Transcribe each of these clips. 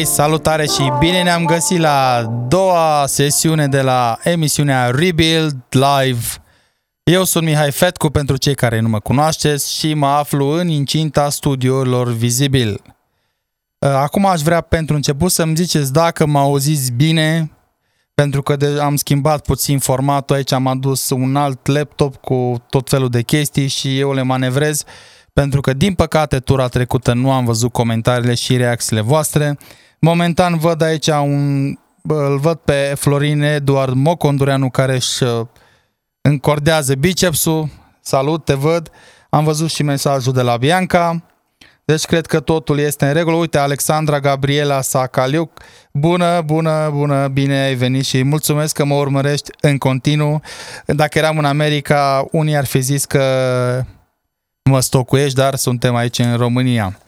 Hei, salutare și bine ne-am găsit la a doua sesiune de la emisiunea Rebuild Live. Eu sunt Mihai Fetcu pentru cei care nu mă cunoașteți și mă aflu în incinta studiourilor Vizibil. Acum aș vrea pentru început să-mi ziceți dacă mă auziți bine, pentru că de, am schimbat puțin formatul aici, am adus un alt laptop cu tot felul de chestii și eu le manevrez pentru că din păcate tura trecută nu am văzut comentariile și reacțiile voastre. Momentan văd aici un îl văd pe Florin Eduard Mocondureanu care își uh, încordează bicepsul. Salut, te văd. Am văzut și mesajul de la Bianca. Deci cred că totul este în regulă. Uite, Alexandra Gabriela Sacaliuc. Bună, bună, bună, bine ai venit și mulțumesc că mă urmărești în continuu. Dacă eram în America, unii ar fi zis că mă stocuiești, dar suntem aici în România.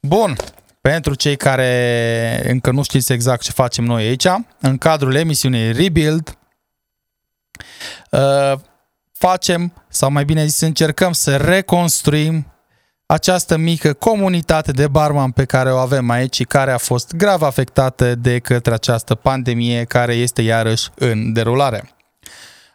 Bun, pentru cei care încă nu știți exact ce facem noi aici, în cadrul emisiunii Rebuild, uh, facem, sau mai bine zis, încercăm să reconstruim această mică comunitate de barman pe care o avem aici și care a fost grav afectată de către această pandemie care este iarăși în derulare.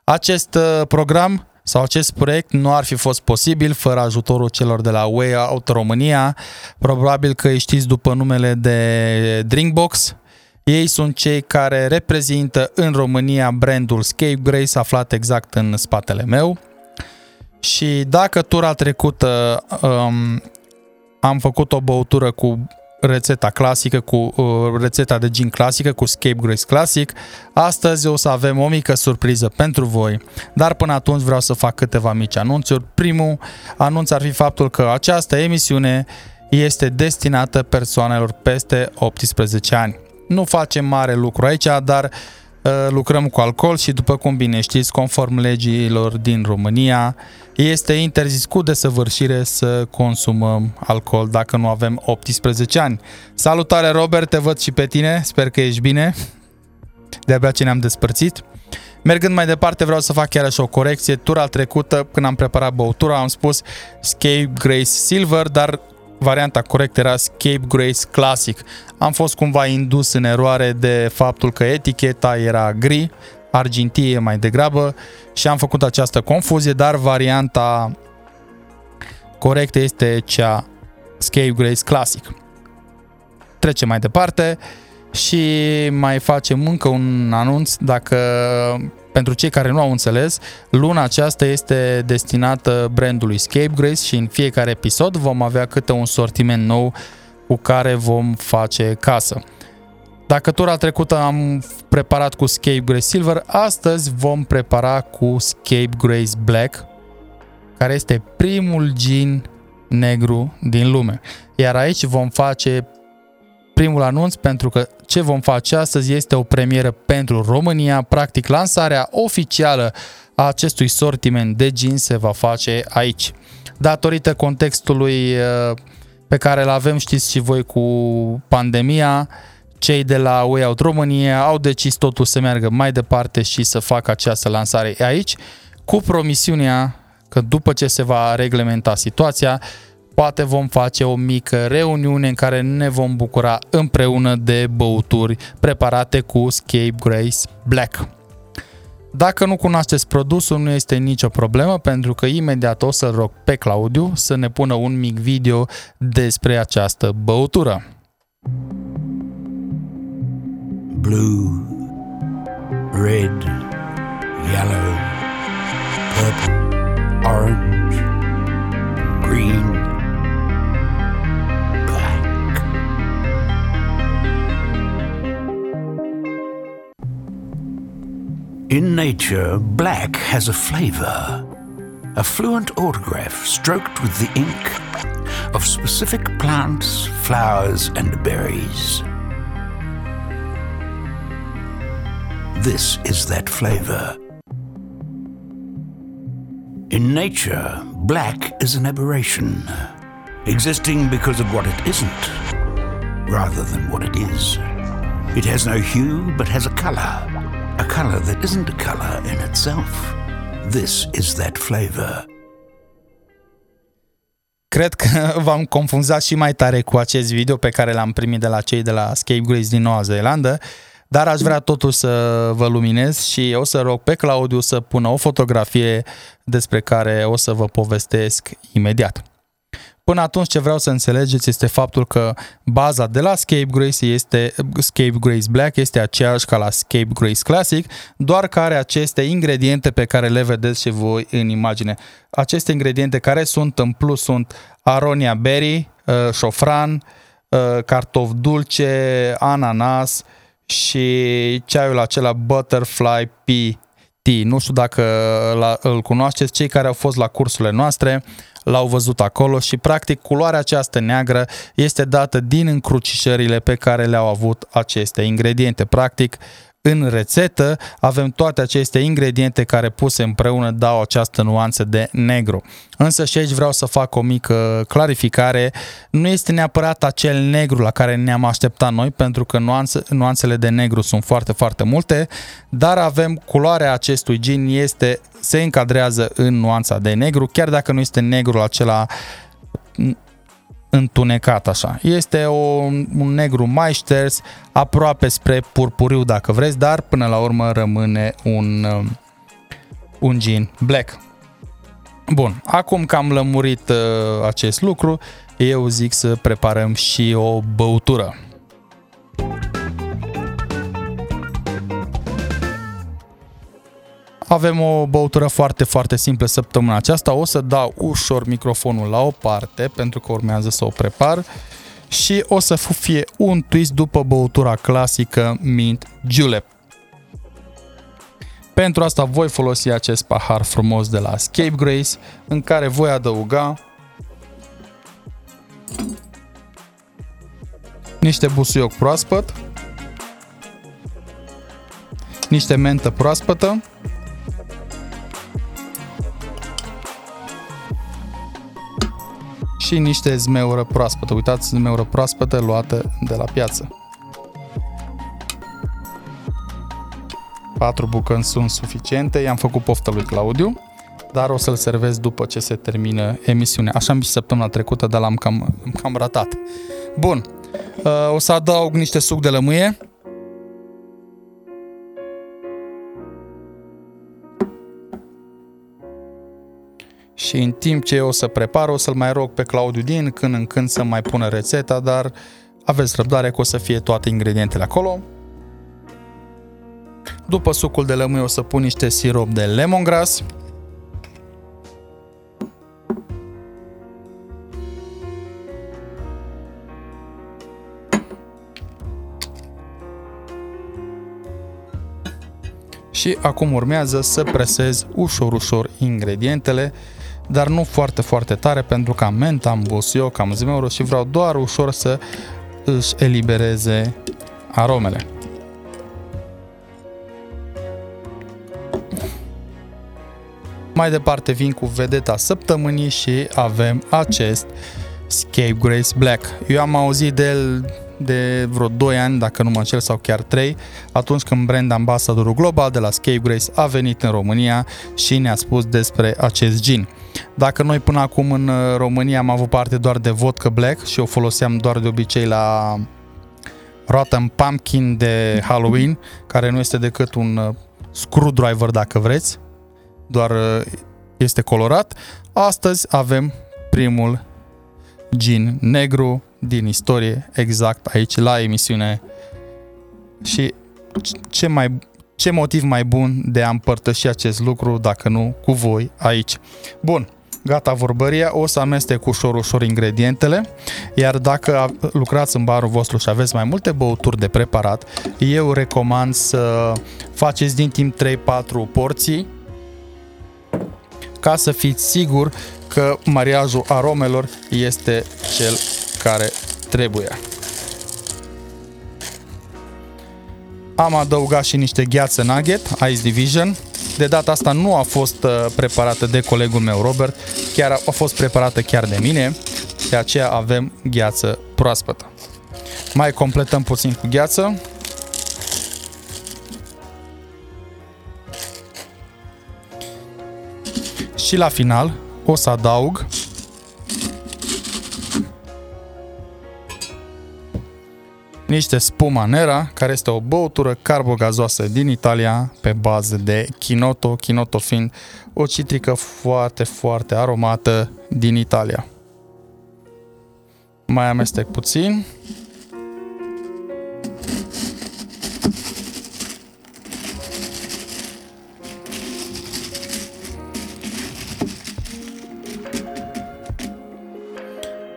Acest uh, program sau acest proiect nu ar fi fost posibil fără ajutorul celor de la Way Out România. Probabil că îi știți după numele de Drinkbox. Ei sunt cei care reprezintă în România brandul Scapegrace aflat exact în spatele meu. Și dacă tura trecută um, am făcut o băutură cu rețeta clasică, cu uh, rețeta de gin clasică, cu Scapegrace Classic. Astăzi o să avem o mică surpriză pentru voi, dar până atunci vreau să fac câteva mici anunțuri. Primul anunț ar fi faptul că această emisiune este destinată persoanelor peste 18 ani. Nu facem mare lucru aici, dar uh, lucrăm cu alcool și după cum bine știți, conform legilor din România, este interzis cu desăvârșire să consumăm alcool dacă nu avem 18 ani. Salutare Robert, te văd și pe tine, sper că ești bine. De-abia ce ne-am despărțit. Mergând mai departe, vreau să fac chiar așa o corecție. Tura trecută, când am preparat băutura, am spus Scape Grace Silver, dar varianta corectă era Scape Grace Classic. Am fost cumva indus în eroare de faptul că eticheta era gri, argintie mai degrabă și am făcut această confuzie, dar varianta corectă este cea Scapegrace Classic. Trecem mai departe și mai facem încă un anunț dacă pentru cei care nu au înțeles, luna aceasta este destinată brandului Scapegrace și în fiecare episod vom avea câte un sortiment nou cu care vom face casă. Dacă tura trecută am preparat cu Scapegrace Silver, astăzi vom prepara cu Scapegrace Black, care este primul gin negru din lume. Iar aici vom face primul anunț pentru că ce vom face astăzi este o premieră pentru România, practic lansarea oficială a acestui sortiment de gin se va face aici. Datorită contextului uh, pe care îl avem, știți și voi cu pandemia, cei de la Way Out România au decis totul să meargă mai departe și să facă această lansare aici, cu promisiunea că după ce se va reglementa situația, poate vom face o mică reuniune în care ne vom bucura împreună de băuturi preparate cu Scapegrace Black. Dacă nu cunoașteți produsul, nu este nicio problemă pentru că imediat o să rog pe Claudiu să ne pună un mic video despre această băutură. blue, red, yellow, purple, orange, In nature, black has a flavor, a fluent autograph stroked with the ink of specific plants, flowers, and berries. This is that flavor. In nature, black is an aberration, existing because of what it isn't, rather than what it is. It has no hue, but has a color, a color that isn't a color in itself. This is that flavor. Cred că v-am confunzat și mai tare cu acest video pe care l-am primit de la cei de la Scapegrace din Noua Zeelandă, dar aș vrea totuși să vă luminez și o să rog pe Claudiu să pună o fotografie despre care o să vă povestesc imediat. Până atunci ce vreau să înțelegeți este faptul că baza de la Scapegrace este Scapegrace Black este aceeași ca la Scapegrace Classic, doar că are aceste ingrediente pe care le vedeți și voi în imagine. Aceste ingrediente care sunt în plus sunt aronia berry, uh, șofran, uh, cartof dulce, ananas și ceaiul acela butterfly pea tea. Nu știu dacă îl cunoașteți, cei care au fost la cursurile noastre l-au văzut acolo și practic culoarea aceasta neagră este dată din încrucișările pe care le-au avut aceste ingrediente. Practic, în rețetă avem toate aceste ingrediente care puse împreună dau această nuanță de negru. Însă și aici vreau să fac o mică clarificare. Nu este neapărat acel negru la care ne-am așteptat noi, pentru că nuanțe, nuanțele de negru sunt foarte, foarte multe, dar avem culoarea acestui gin este, se încadrează în nuanța de negru, chiar dacă nu este negru acela întunecat așa. Este o, un negru mai șters, aproape spre purpuriu dacă vreți, dar până la urmă rămâne un, um, un gin black. Bun, acum că am lămurit uh, acest lucru, eu zic să preparăm și o băutură. Avem o băutură foarte, foarte simplă săptămâna aceasta. O să dau ușor microfonul la o parte pentru că urmează să o prepar și o să fie un twist după băutura clasică Mint Julep. Pentru asta voi folosi acest pahar frumos de la Scapegrace în care voi adăuga niște busuioc proaspăt, niște mentă proaspătă, și niște zmeură proaspătă. Uitați, zmeură proaspătă luată de la piață. Patru bucăni sunt suficiente, i-am făcut poftă lui Claudiu, dar o să-l servesc după ce se termină emisiunea. Așa am și săptămâna trecută, dar l-am cam, cam ratat. Bun, uh, o să adaug niște suc de lămâie, și în timp ce eu o să prepar, o să-l mai rog pe Claudiu din când în când să mai pună rețeta, dar aveți răbdare că o să fie toate ingredientele acolo. După sucul de lămâie o să pun niște sirop de lemongrass. Și acum urmează să presez ușor, ușor ingredientele dar nu foarte, foarte tare pentru că am menta, am busioc, am zmeură și vreau doar ușor să își elibereze aromele. Mai departe vin cu vedeta săptămânii și avem acest Scapegrace Black. Eu am auzit de el de vreo 2 ani, dacă nu mă înșel, sau chiar 3, atunci când brand ambasadorul global de la Scapegrace a venit în România și ne-a spus despre acest gin. Dacă noi până acum în uh, România am avut parte doar de vodka black și o foloseam doar de obicei la Rotten Pumpkin de Halloween, care nu este decât un uh, screwdriver dacă vreți, doar uh, este colorat. Astăzi avem primul gin negru din istorie exact aici la emisiune și ce mai ce motiv mai bun de a împărtăși acest lucru dacă nu cu voi aici. Bun, gata vorbăria, o să amestec ușor, ușor ingredientele, iar dacă lucrați în barul vostru și aveți mai multe băuturi de preparat, eu recomand să faceți din timp 3-4 porții ca să fiți sigur că mariajul aromelor este cel care trebuie. Am adăugat și niște gheață nugget, Ice Division. De data asta nu a fost uh, preparată de colegul meu Robert, chiar a fost preparată chiar de mine, de aceea avem gheață proaspătă. Mai completăm puțin cu gheață. Și la final o să adaug niște spuma nera, care este o băutură carbogazoasă din Italia pe bază de chinoto, chinoto fiind o citrică foarte, foarte aromată din Italia. Mai amestec puțin.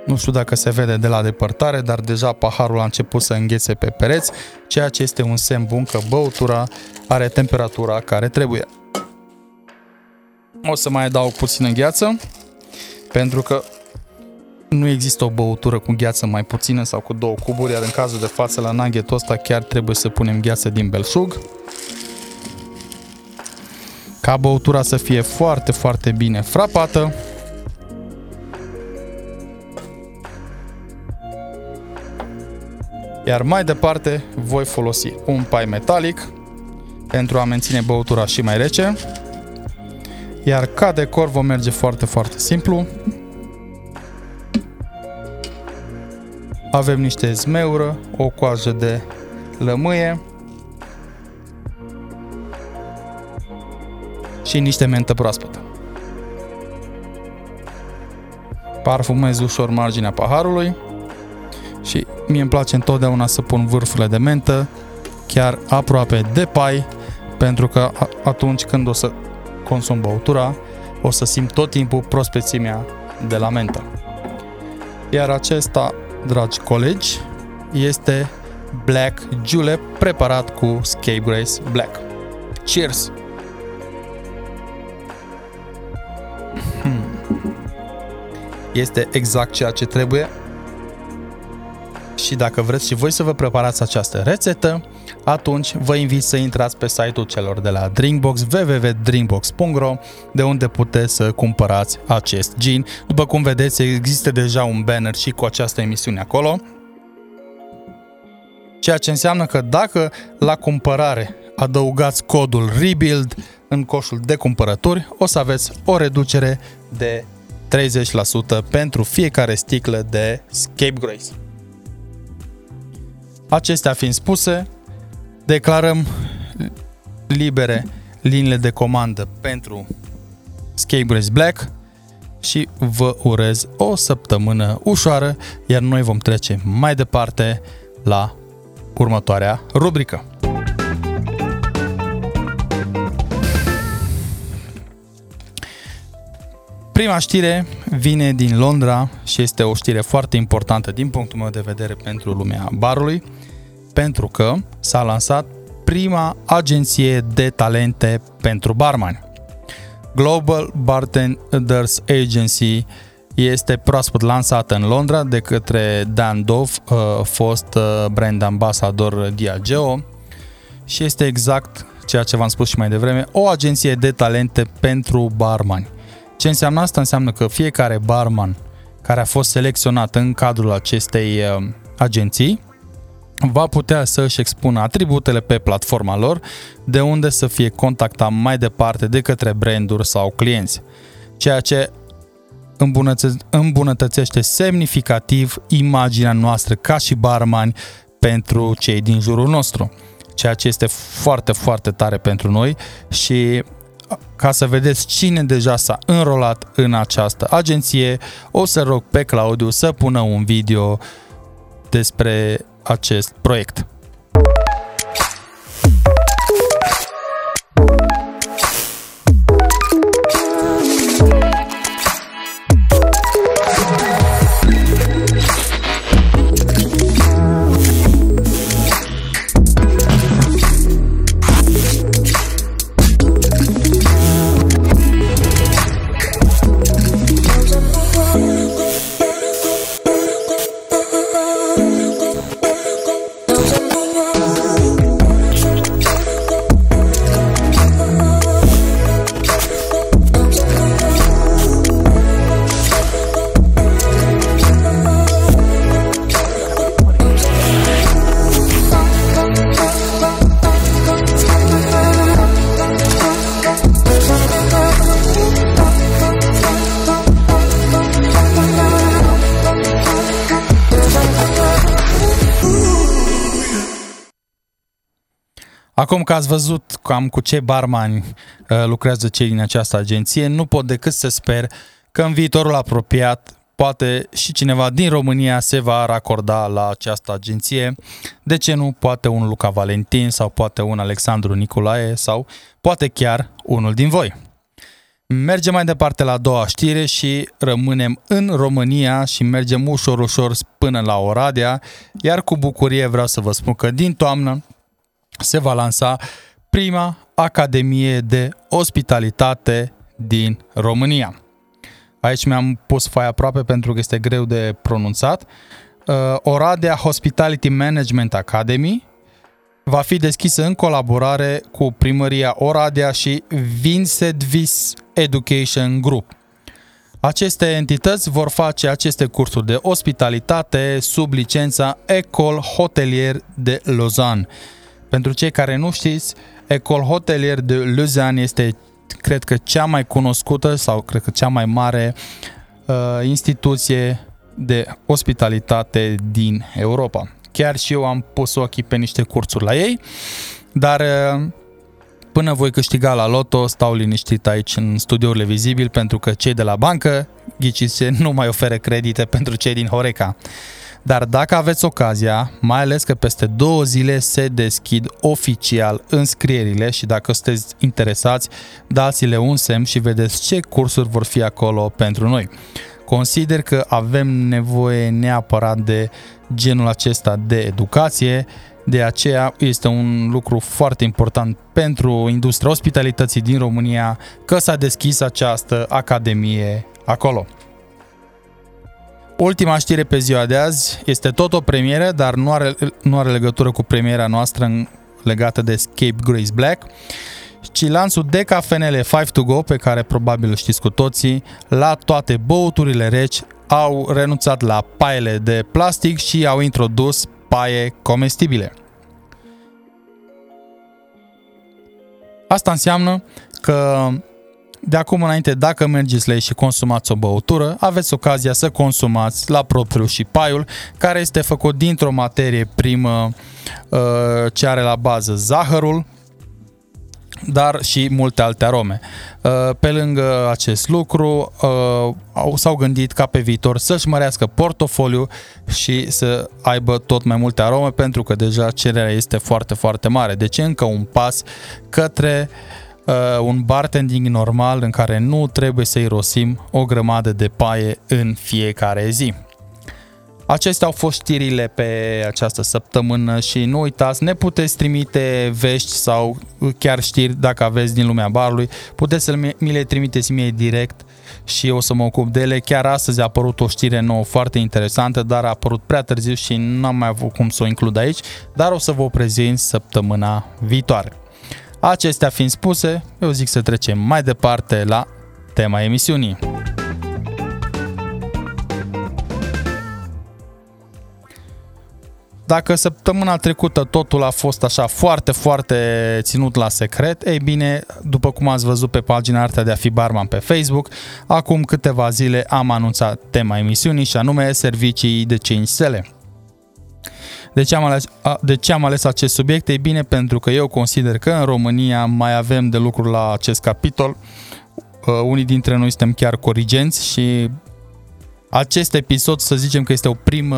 Nu știu dacă se vede de la depărtare, dar deja paharul a început să înghețe pe pereți, ceea ce este un semn bun că băutura are temperatura care trebuie. O să mai adaug puțină gheață, pentru că nu există o băutură cu gheață mai puțină sau cu două cuburi, iar în cazul de față la nuggetul ăsta chiar trebuie să punem gheață din belșug. Ca băutura să fie foarte, foarte bine frapată. Iar mai departe voi folosi un pai metalic pentru a menține băutura și mai rece. Iar ca decor vom merge foarte, foarte simplu. Avem niște zmeură, o coajă de lămâie și niște mentă proaspătă. Parfumez ușor marginea paharului și mie îmi place întotdeauna să pun vârfurile de mentă chiar aproape de pai pentru că atunci când o să consum băutura o să simt tot timpul prospețimea de la mentă. Iar acesta, dragi colegi, este Black Julep preparat cu Scapegrace Black. Cheers! Hmm. Este exact ceea ce trebuie și dacă vreți și voi să vă preparați această rețetă, atunci vă invit să intrați pe site-ul celor de la Drinkbox www.drinkbox.ro de unde puteți să cumpărați acest gin. După cum vedeți, există deja un banner și cu această emisiune acolo. Ceea ce înseamnă că dacă la cumpărare adăugați codul REBUILD în coșul de cumpărături, o să aveți o reducere de 30% pentru fiecare sticlă de Scapegrace. Acestea fiind spuse, declarăm libere liniile de comandă pentru Scapegrace Black și vă urez o săptămână ușoară, iar noi vom trece mai departe la următoarea rubrică. Prima știre vine din Londra și este o știre foarte importantă din punctul meu de vedere pentru lumea barului, pentru că s-a lansat prima agenție de talente pentru barmani. Global Bartenders Agency este proaspăt lansată în Londra de către Dan Dove, uh, fost uh, brand ambassador Diageo și este exact ceea ce v-am spus și mai devreme, o agenție de talente pentru barmani. Ce înseamnă asta? Înseamnă că fiecare barman care a fost selecționat în cadrul acestei uh, agenții va putea să își expună atributele pe platforma lor, de unde să fie contactat mai departe de către branduri sau clienți, ceea ce îmbunătățește semnificativ imaginea noastră ca și barmani pentru cei din jurul nostru, ceea ce este foarte, foarte tare pentru noi și ca să vedeți cine deja s-a înrolat în această agenție, o să rog pe Claudiu să pună un video despre acest proiect. Acum că ați văzut cam cu ce barmani uh, lucrează cei din această agenție, nu pot decât să sper că în viitorul apropiat poate și cineva din România se va racorda la această agenție. De ce nu? Poate un Luca Valentin sau poate un Alexandru Nicolae sau poate chiar unul din voi. Mergem mai departe la a doua știre și rămânem în România și mergem ușor, ușor până la Oradea, iar cu bucurie vreau să vă spun că din toamnă se va lansa prima Academie de Ospitalitate din România. Aici mi-am pus foaia aproape pentru că este greu de pronunțat. Uh, Oradea Hospitality Management Academy va fi deschisă în colaborare cu primăria Oradea și Vincentvis Education Group. Aceste entități vor face aceste cursuri de ospitalitate sub licența Ecole Hotelier de Lausanne. Pentru cei care nu știți, Ecole Hotelier de Lausanne este, cred că, cea mai cunoscută sau cred că cea mai mare uh, instituție de ospitalitate din Europa. Chiar și eu am pus ochii pe niște cursuri la ei, dar uh, până voi câștiga la loto, stau liniștit aici în studiourile vizibil pentru că cei de la bancă, ghiciți nu mai oferă credite pentru cei din Horeca. Dar dacă aveți ocazia, mai ales că peste două zile se deschid oficial înscrierile și dacă sunteți interesați, dați-le un semn și vedeți ce cursuri vor fi acolo pentru noi. Consider că avem nevoie neapărat de genul acesta de educație, de aceea este un lucru foarte important pentru industria ospitalității din România că s-a deschis această academie acolo. Ultima știre pe ziua de azi este tot o premieră, dar nu are, nu are legătură cu premiera noastră în, legată de Escape Grace Black, ci lanțul de cafenele 5 to go, pe care probabil știți cu toții, la toate băuturile reci au renunțat la paiele de plastic și au introdus paie comestibile. Asta înseamnă că de acum înainte, dacă mergeți la ei și consumați o băutură, aveți ocazia să consumați la propriu și paiul, care este făcut dintr-o materie primă uh, ce are la bază zahărul, dar și multe alte arome. Uh, pe lângă acest lucru, uh, s-au gândit ca pe viitor să-și mărească portofoliu și să aibă tot mai multe arome, pentru că deja cererea este foarte, foarte mare. Deci încă un pas către uh, un bartending normal în care nu trebuie să irosim o grămadă de paie în fiecare zi. Acestea au fost știrile pe această săptămână și nu uitați, ne puteți trimite vești sau chiar știri dacă aveți din lumea barului, puteți să mi le trimiteți mie direct și o să mă ocup de ele. Chiar astăzi a apărut o știre nouă foarte interesantă, dar a apărut prea târziu și nu am mai avut cum să o includ aici, dar o să vă prezint săptămâna viitoare. Acestea fiind spuse, eu zic să trecem mai departe la tema emisiunii. Dacă săptămâna trecută totul a fost așa foarte, foarte ținut la secret, ei bine, după cum ați văzut pe pagina Artea de a fi barman pe Facebook, acum câteva zile am anunțat tema emisiunii și anume servicii de 5 stele. De ce, am ales, de ce am ales acest subiect? Ei bine, pentru că eu consider că în România mai avem de lucru la acest capitol. Uh, unii dintre noi suntem chiar corigenți și acest episod să zicem că este o primă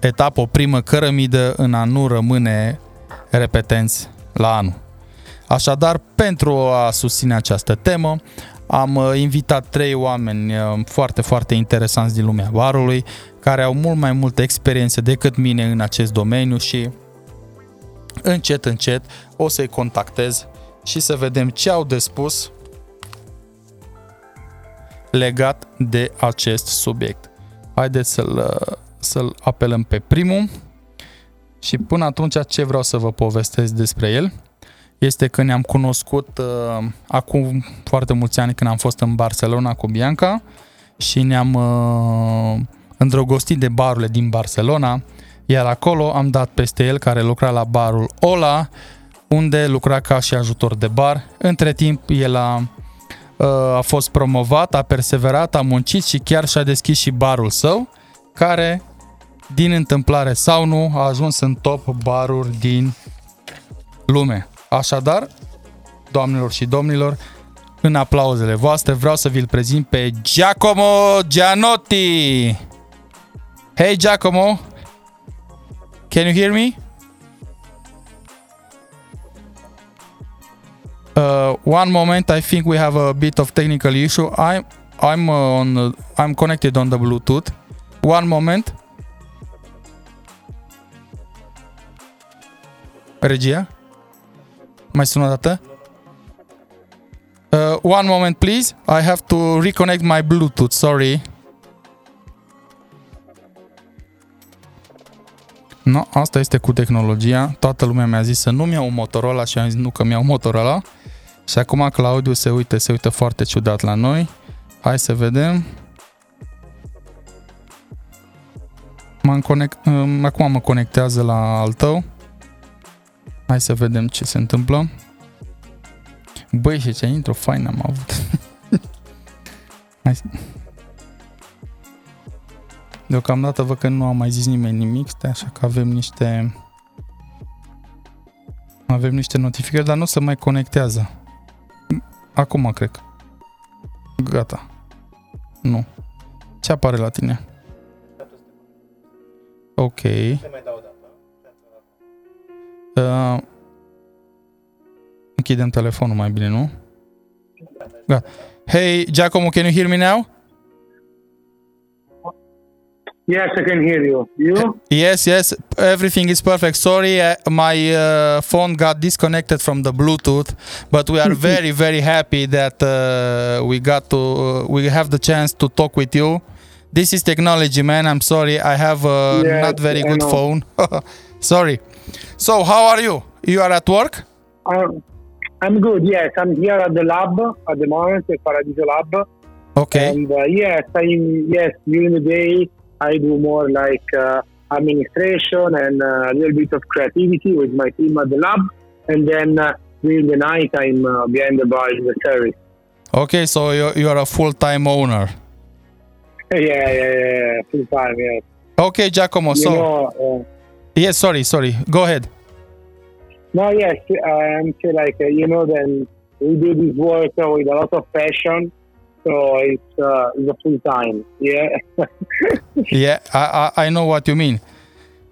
etapă, o primă cărămidă în a nu rămâne repetenți la anul. Așadar, pentru a susține această temă, am uh, invitat trei oameni uh, foarte, foarte interesanți din lumea barului, care au mult mai multă experiență decât mine în acest domeniu și încet, încet o să-i contactez și să vedem ce au de spus legat de acest subiect. Haideți să-l uh, să-l apelăm pe primul și până atunci ce vreau să vă povestesc despre el este că ne-am cunoscut uh, acum foarte mulți ani când am fost în Barcelona cu Bianca și ne-am uh, îndrăgostit de barurile din Barcelona, iar acolo am dat peste el care lucra la barul Ola, unde lucra ca și ajutor de bar. Între timp el a, uh, a fost promovat, a perseverat, a muncit și chiar și-a deschis și barul său, care din întâmplare sau nu, a ajuns în top baruri din lume. Așadar, doamnelor și domnilor, în aplauzele voastre vreau să vi-l prezint pe Giacomo Gianotti. Hey Giacomo, can you hear me? Uh, one moment, I think we have a bit of technical issue. I'm I'm uh, on uh, I'm connected on the Bluetooth. One moment. Regia? Mai sună o dată? Uh, one moment, please. I have to reconnect my Bluetooth. Sorry. No, asta este cu tehnologia. Toată lumea mi-a zis să nu-mi iau un Motorola și am zis nu că mi-au Motorola. Și acum Claudiu se uită, se uită foarte ciudat la noi. Hai să vedem. M-am conect, um, acum mă conectează la al tău. Hai să vedem ce se întâmplă. Băi, și ce intro fain am avut. Hai să... Deocamdată văd că nu a mai zis nimeni nimic, stai așa că avem niște... Avem niște notificări, dar nu se mai conectează. Acum, cred. Gata. Nu. Ce apare la tine? Ok. Uh, închidem telefonul mai bine, nu? Gata. Hey, Giacomo, can you hear me now? Yes, I can hear you. You? Yes, yes, everything is perfect. Sorry, uh, my uh, phone got disconnected from the Bluetooth, but we are very, very happy that uh, we got to, uh, we have the chance to talk with you. This is technology, man. I'm sorry, I have a Yes, not very I good know. phone. sorry. So, how are you? You are at work? Um, I'm good. Yes, I'm here at the lab at the moment, the Paradiso Lab. Okay. And uh, yes, I yes during the day I do more like uh, administration and uh, a little bit of creativity with my team at the lab, and then uh, during the night I'm uh, behind the bar in the service. Okay, so you you are a full-time owner. yeah, yeah, yeah, yeah, full time. Yes. Okay, Giacomo. You So, know, uh, yes, sorry, sorry. Go ahead. No, yes, I'm feel like uh, you know. Then we do this work uh, with a lot of passion, so it's uh, it's a full time. Yeah, Yeah, I, I I know what you mean.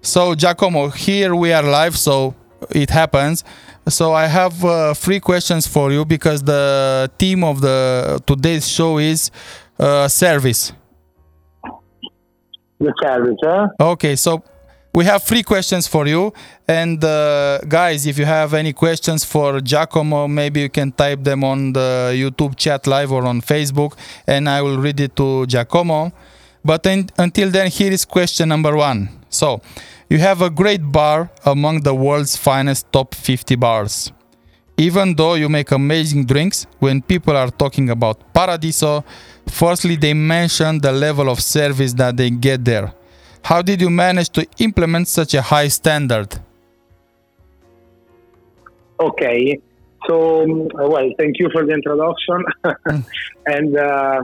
So Giacomo, here we are live, so it happens. So I have uh, three questions for you because the theme of the today's show is uh, service. the service. Huh? Okay, so we have three questions for you, and uh, guys, if you have any questions for Giacomo, maybe you can type them on the YouTube chat live or on Facebook, and I will read it to Giacomo. But in, until then, here is question number one. So, you have a great bar among the world's finest top 50 bars. Even though you make amazing drinks, when people are talking about Paradiso, firstly they mention the level of service that they get there. How did you manage to implement such a high standard? Okay. So, well, thank you for the introduction. and, uh,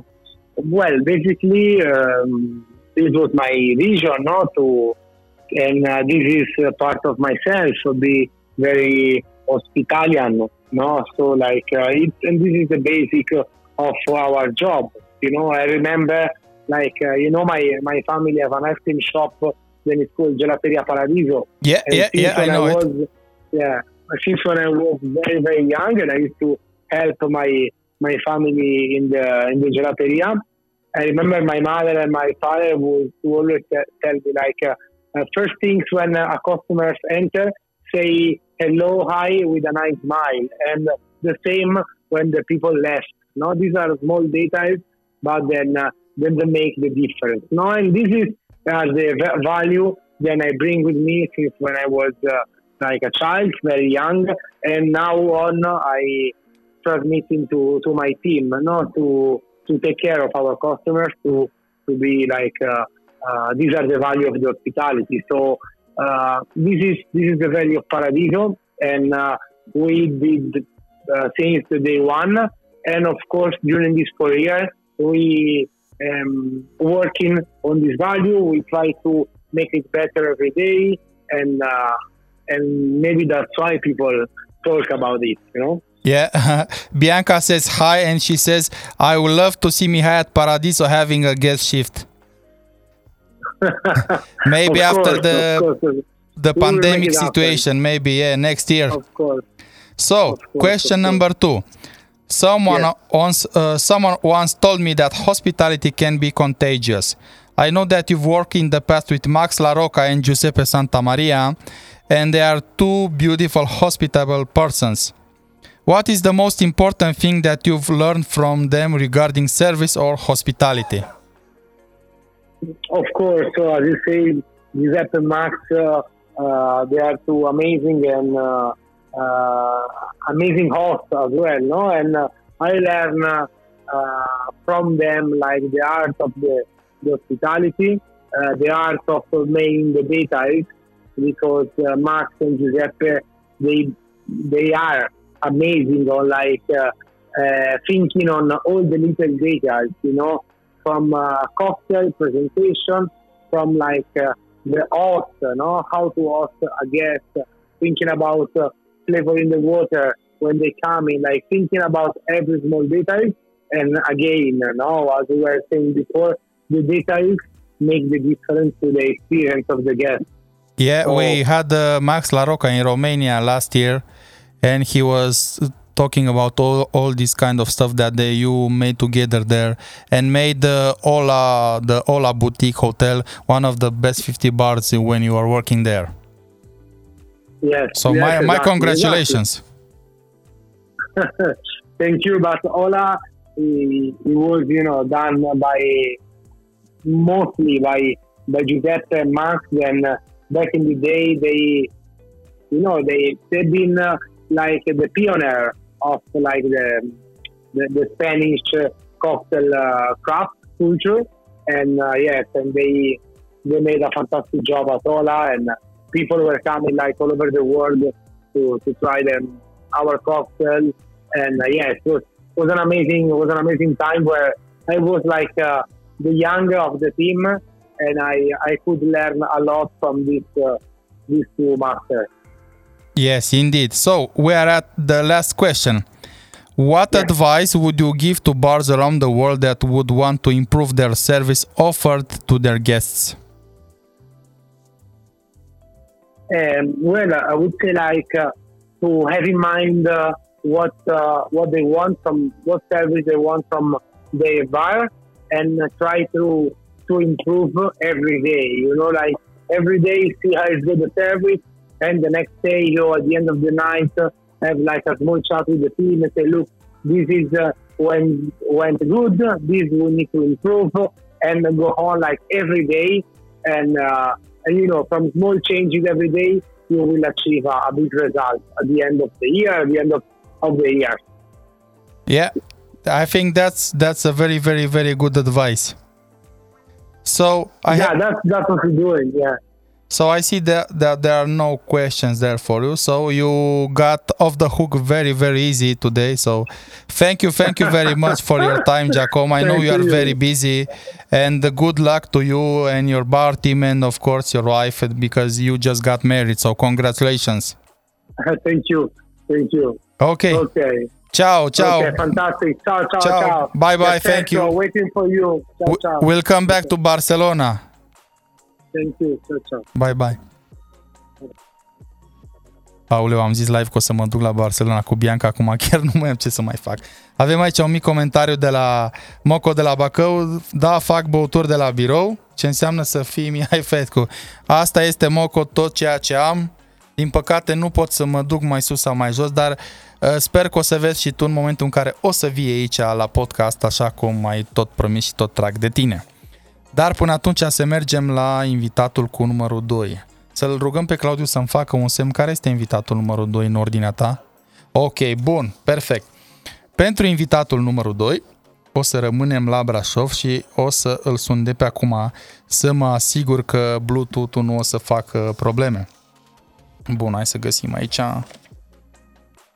well, basically, um, this was my vision, no? To, and uh, this is uh, part of myself, to be very hospitalian, no? So, like, uh, it, and this is the basic of our job. You know, I remember, like, uh, you know, my, my family have an ice cream shop, then it's called Gelateria Paradiso. Yeah, And yeah, yeah, I know it. was, Yeah, since when I was very very young, and I used to help my my family in the in the gelateria. I remember my mother and my father would, always tell me like uh, uh, first things when uh, a customer enter, say hello, hi with a nice smile, and the same when the people left. No, these are small details, but then uh, they make the difference. No, and this is uh, the va- value that I bring with me since when I was uh, like a child, very young, and now on I transmit into to my team, no, to to take care of our customers, to to be like uh, uh, these are the value of the hospitality. So uh, this is this is the value of Paradiso, and uh, we did uh, since the day one, and of course during this four years we um, working on this value. We try to make it better every day, and uh, and maybe that's why people talk about it. You know. Yeah, Bianca says hi, and she says, "I would love to see Mihai at Paradiso having a guest shift." maybe Of after course, the the We pandemic situation, maybe yeah, next year. of course. So, Of course, question number two. Someone Yes. once uh, someone once told me that hospitality can be contagious. I know that you've worked in the past with Max LaRocca and Giuseppe Santamaria, and they are two beautiful, hospitable persons. What is the most important thing that you've learned from them regarding service or hospitality? Of course, so as you say, Giuseppe and Max, uh, uh, they are two amazing and uh, uh, amazing hosts as well, no? And uh, I learn uh, uh, from them like the art of the, the hospitality, uh, the art of making the details, because uh, Max and Giuseppe, they they are amazing on like uh, uh, thinking on all the little details, you know, from uh, cocktail presentation, from like uh, the host, you know, how to host a guest, thinking about uh, flavor in the water when they come in, like thinking about every small detail. And again, you know, as we were saying before, the details make the difference to the experience of the guest. Yeah, we Oh. had uh, Max La Rocca in Romania last year, and he was talking about all, all this kind of stuff that they, you made together there, and made the Ola the Ola Boutique Hotel one of the best 50 bars when you are working there. Yes. So yes, my my exactly, congratulations. exactly. Thank you, but Ola, he was, you know, done by mostly by by Giuseppe and Max. Then uh, back in the day, they, you know, they they've been uh, like the pioneer of like the the, the Spanish uh, cocktail uh, craft culture, and uh, yes, and they they made a fantastic job at Ola, and people were coming like all over the world to, to try them our cocktail, and uh, yes, it was, was an amazing it was an amazing time where I was like uh, the younger of the team, and I I could learn a lot from this uh, these two masters. Yes, indeed. So we are at the last question. What Yeah. advice would you give to bars around the world that would want to improve their service offered to their guests? Um, well, I would say like uh, to have in mind uh, what uh, what they want from what service they want from their bar, and uh, try to to improve every day. You know, like every day see how is good the service, and the next day you know, at the end of the night uh, have like a small chat with the team and say, look, this is uh, when went good. This we need to improve, and go on like every day and. And you know, from small changes every day, you will achieve a, a big result at the end of the year, at the end of, of the year. Yeah, I think that's that's a very very very good advice. So I yeah, ha- that's that's what we're doing. Yeah. So I see that that there are no questions there for you. So you got off the hook very very easy today. So thank you thank you very much for your time, Giacomo. I know you are very busy, and good luck to you and your bar team and of course your wife because you just got married. So congratulations. Thank you. Thank you. Okay, Okay. ciao ciao. Okay, fantastic. Ciao, ciao, Ciao. ciao. Bye, bye. Yes, Thank you. Waiting for you. Ciao, ciao. We'll come back to Barcelona. Thank you. Ciao, ciao. Bye bye. Aoleu, am zis live că o să mă duc la Barcelona cu Bianca, acum chiar nu mai am ce să mai fac. Avem aici un mic comentariu de la Moco de la Bacău. Da, fac băuturi de la birou. Ce înseamnă să fii Mihai Fetcu? Asta este Moco, tot ceea ce am. Din păcate nu pot să mă duc mai sus sau mai jos, dar uh, sper că o să vezi și tu în momentul în care o să vii aici la podcast, așa cum ai tot promis și tot trag de tine. Dar până atunci să mergem la invitatul cu numărul 2. Să-l rugăm pe Claudiu să-mi facă un semn. Care este invitatul numărul 2 în ordinea ta? Ok, bun, perfect. Pentru invitatul numărul 2 o să rămânem la Brașov și o să îl sun de pe acum să mă asigur că Bluetooth-ul nu o să facă probleme. Bun, hai să găsim aici.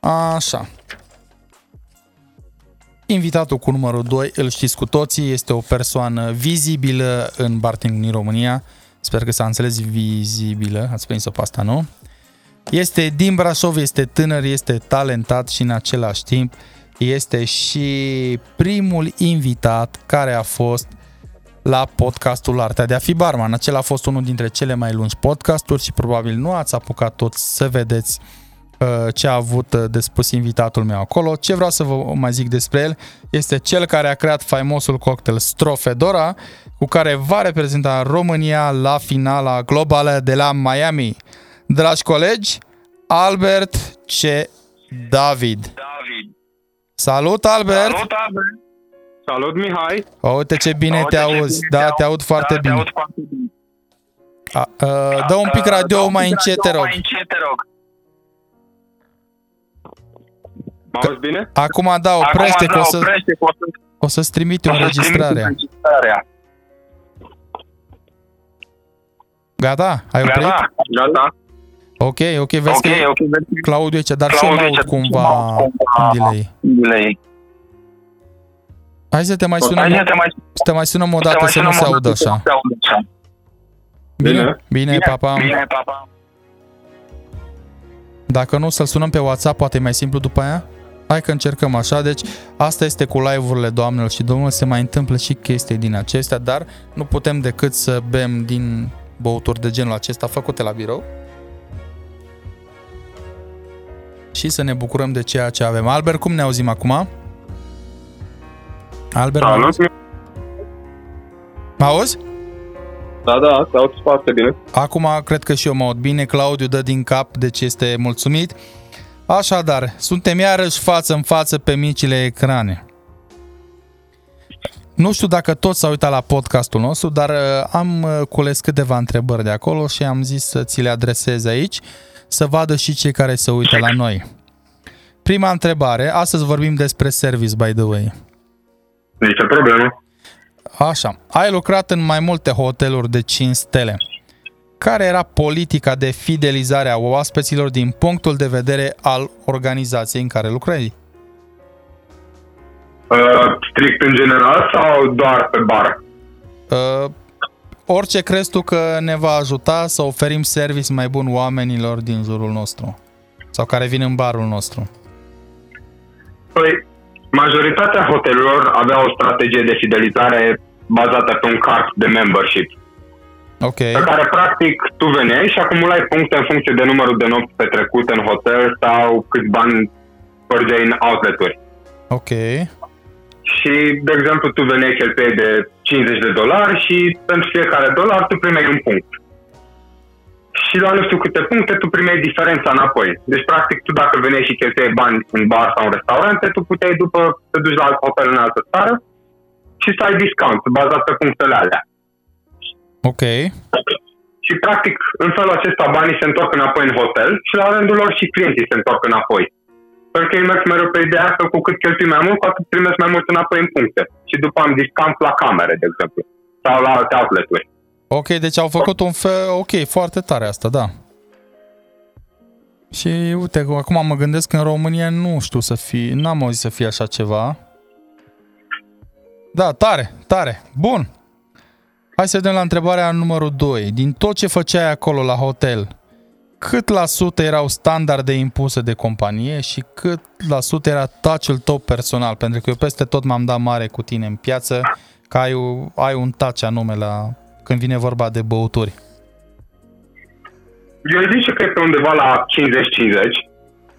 Așa. Invitatul cu numărul 2, îl știți cu toții, este o persoană vizibilă în bartending din România. Sper că s-a înțeles vizibilă, ați prins-o pe asta, nu? Este din Brașov, este tânăr, este talentat și în același timp este și primul invitat care a fost la podcastul Artea de a fi barman. Acela a fost unul dintre cele mai lungi podcasturi și probabil nu ați apucat toți să vedeți uh, ce a avut uh, de spus invitatul meu acolo. Ce vreau să vă mai zic despre el este cel care a creat faimosul cocktail Strofedora, cu care va reprezenta România la finala globală de la Miami. Dragi colegi, Albert C. David. David. Salut, Albert! Salut, Albert! Salut, Mihai! O, uite ce bine Uite te ce auzi. bine Da, te te aud foarte da, bine. Te aud foarte bine. A, uh, dă un pic Uh, radio dă un mai pic încet, te radio rog. Mai încet, te rog. Mă auzi bine? Acum da, oprește Acum, că da, o să, oprește, că o să, o să-ți trimit eu o să-ți trimit înregistrarea. înregistrarea. Gata? Ai oprit? Gata, gata. Ok, ok, vezi Ok, că ok, vezi Claudiu aici, dar și eu mă Claudiu aud aici, cumva cumva în delay. delay. Hai să te mai Hai sunăm, să te mai să te mai sunăm o să dată mai să nu sunăm se o audă dată să așa. nu se audă așa. Bine, Bine. bine, papa. Bine, papa. Dacă nu, să-l sunăm pe WhatsApp, poate e mai simplu după aia? Hai că încercăm așa, deci asta este cu live-urile, doamnelor și domnilor, se mai întâmplă și chestii din acestea, dar nu putem decât să bem din băuturi de genul acesta făcute la birou și să ne bucurăm de ceea ce avem. Albert, cum ne auzim acum? Albert, mă Salut, auzi? Mă auzi? Da, da, te aud foarte bine. Acum cred că și eu mă aud bine, Claudiu dă din cap, deci este mulțumit. Așadar, suntem iarăși față în față pe micile ecrane. Nu știu dacă toți s-au uitat la podcastul nostru, dar uh, am uh, cules câteva întrebări de acolo și am zis să ți le adresez aici, să vadă și cei care se uită la noi. Prima întrebare, astăzi vorbim despre service, by the way. Nici o problemă. Așa, ai lucrat în mai multe hoteluri de 5 stele. Care era politica de fidelizare a oaspeților din punctul de vedere al organizației în care lucrezi? Uh, strict în general sau doar pe bar? Uh, orice crezi tu că ne va ajuta să oferim service mai bun oamenilor din jurul nostru sau care vin în barul nostru? Păi, majoritatea hotelurilor aveau o strategie de fidelizare bazată pe un card de membership, Ok, pe care practic tu veneai și acumulai puncte în funcție de numărul de nopți petrecute în hotel sau câți bani părgeai în outleturi. ok, Și, de exemplu, tu veneai cheltuiei de 50 de dolari și pentru fiecare dolar tu primeai un punct. Și la nu știu câte puncte tu primeai diferența înapoi. Deci, practic, tu dacă veneai și cheltuiai bani în bar sau în restaurante, tu puteai după să te duci la alt hotel în altă țară și să ai discount bazat pe punctele alea. Ok, Și, practic, în felul acesta banii se întorc înapoi în hotel și la rândul lor și clienții se întorc înapoi. Pentru că ei merg mereu pe ideea că cu cât cheltui mai mult, cu atât primesc mai mult înapoi în puncte. Și după am discount la camere, de exemplu. Sau la alte outleturi. ok, deci au făcut un fel, ok, foarte tare asta, da. Și uite, acum mă gândesc că în România nu știu să fie, n-am auzit să fie așa ceva. Da, tare, tare, bun. Hai să vedem la întrebarea numărul 2. Din tot ce făceai acolo la hotel, cât la sută erau standarde impuse de companie și cât la sută era touch-ul tău personal? Pentru că eu peste tot m-am dat mare cu tine în piață, că ai, ai un touch anume la, când vine vorba de băuturi. Eu zice că e pe undeva la 50-50.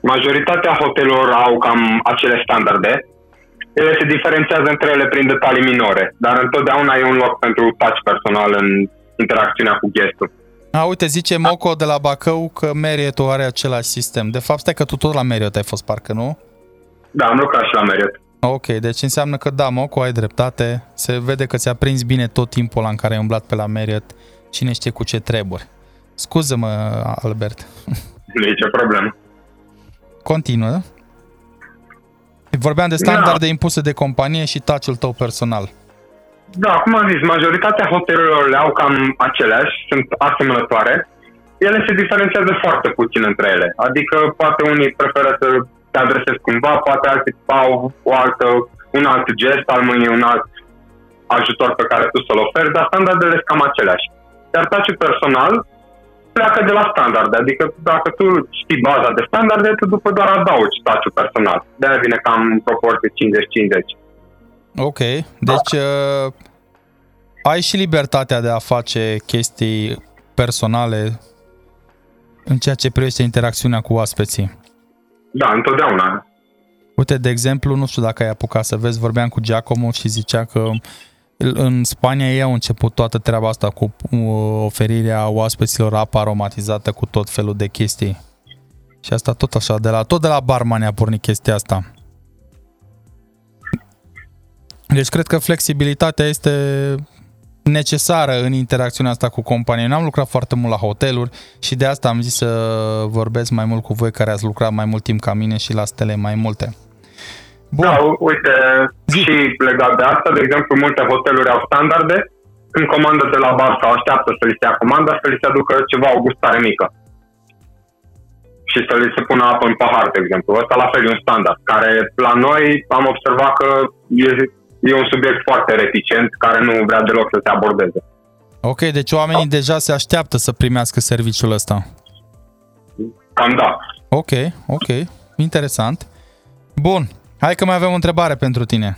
Majoritatea hotelurilor au cam acele standarde. Ele se diferențiază între ele prin detalii minore, dar întotdeauna e un loc pentru touch personal în interacțiunea cu guestul. A, uite, zice Moco de la Bacău că Marriott are același sistem. De fapt, stai că tu tot la Marriott ai fost, parcă nu? Da, am lucrat și la Marriott. Ok, deci înseamnă că da, Moco, ai dreptate. Se vede că ți-a prins bine tot timpul ăla în care ai umblat pe la Marriott. Cine știe cu ce treburi. Scuză-mă, Albert. Nu e nicio problemă. Continuă. Vorbeam de standarde impuse de companie și touch-ul tău personal. Da, cum am zis, majoritatea hotelurilor le au cam aceleași, sunt asemănătoare. Ele se diferențiază foarte puțin între ele. Adică poate unii preferă să te adresezi cumva, poate alții au o altă, un alt gest al mâinii, un alt ajutor pe care tu să-l oferi, dar standardele sunt cam aceleași. Iar touch personal pleacă de la standarde. Adică dacă tu știi baza de standarde, tu după doar adaugi stațiul personal. De-aia vine cam în proporție 50-50. Ok, deci uh, ai și libertatea de a face chestii personale în ceea ce privește interacțiunea cu oaspeții. Da, întotdeauna. Uite, de exemplu, nu știu dacă ai apucat să vezi, vorbeam cu Giacomo și zicea că în Spania ei au început toată treaba asta cu uh, oferirea oaspeților apă aromatizată cu tot felul de chestii. Și asta tot așa, de la, tot de la barman a pornit chestia asta. Deci cred că flexibilitatea este necesară în interacțiunea asta cu compania. N-am lucrat foarte mult la hoteluri și de asta am zis să vorbesc mai mult cu voi care ați lucrat mai mult timp ca mine și la stele mai multe. Bun. Da, uite, Zi. și legat de asta, de exemplu, multe hoteluri au standarde, când comandă de la bar sau așteaptă să li se ia comanda, să li se aducă ceva, o gustare mică. Și să li se pună apă în pahar, de exemplu. Ăsta la fel e un standard, care la noi am observat că e, e un subiect foarte reticent, care nu vrea deloc să se abordeze. Ok, deci oamenii da. deja se așteaptă să primească serviciul ăsta. Cam da. Ok, ok, interesant. Bun, Hai că mai avem o întrebare pentru tine.